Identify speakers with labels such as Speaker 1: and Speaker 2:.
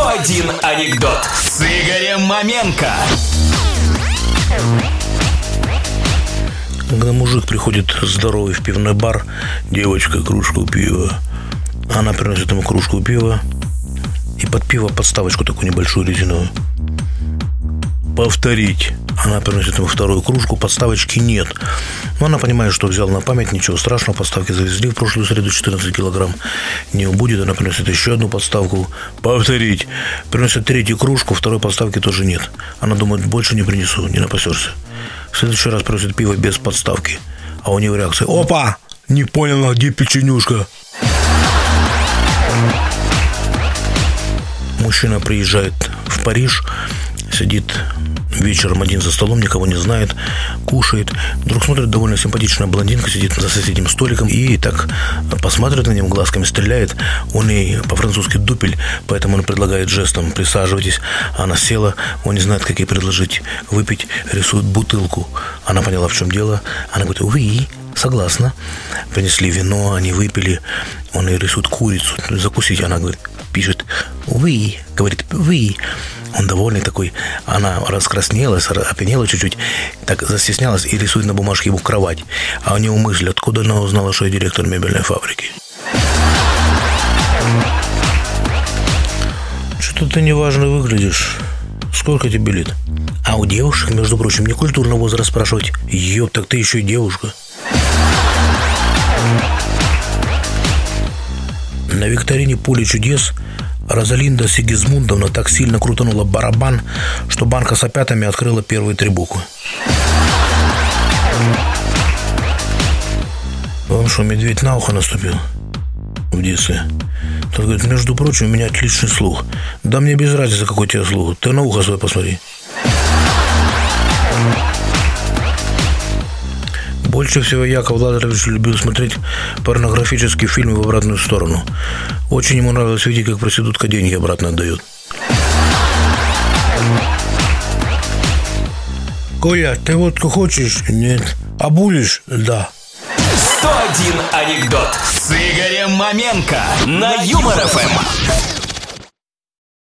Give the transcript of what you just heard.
Speaker 1: 101 анекдот с Игорем Маменко.
Speaker 2: Когда мужик приходит здоровый в пивной бар, девочка кружку пива. Она приносит ему кружку пива и под пиво подставочку такую небольшую резиновую. Повторить. Она приносит ему вторую кружку, подставочки нет. Но она понимает, что взял на память, ничего страшного, подставки завезли в прошлую среду 14 килограмм. Не убудет, она приносит еще одну подставку. Повторить. Приносит третью кружку, второй подставки тоже нет. Она думает, больше не принесу, не напасешься. В следующий раз приносит пиво без подставки. А у него реакция. Опа! Не понял, где печенюшка? Мужчина приезжает в Париж, сидит вечером один за столом, никого не знает, кушает. Вдруг смотрит, довольно симпатичная блондинка сидит за соседним столиком и так посматривает на него, глазками стреляет. Он ей по-французски дупель, поэтому он предлагает жестом «присаживайтесь». Она села, он не знает, как ей предложить выпить, рисует бутылку. Она поняла, в чем дело. Она говорит «Уи, согласна». Принесли вино, они выпили. Он ей рисует курицу, закусить. Она говорит, пишет «вы», говорит «вы». Он довольный такой. Она раскраснелась, опьянела чуть-чуть, так застеснялась и рисует на бумажке его кровать. А у него мысль, откуда она узнала, что я директор мебельной фабрики. Что-то ты неважно выглядишь. Сколько тебе лет? А у девушек, между прочим, не культурно возраст спрашивать. Ёп, так ты еще и девушка. На викторине «Поле чудес» Розалинда Сигизмундовна так сильно крутанула барабан, что банка с опятами открыла первые три буквы. Вам что, медведь на ухо наступил? В детстве. Тот говорит, между прочим, у меня отличный слух. Да мне без разницы, какой у тебя слух. Ты на ухо свое посмотри. Больше всего Яков Владимирович любил смотреть порнографические фильмы в обратную сторону. Очень ему нравилось видеть, как проститутка деньги обратно отдает. Коля, ты водку хочешь? Нет. А будешь? Да.
Speaker 1: 101 анекдот с Игорем Маменко на Юмор ФМ.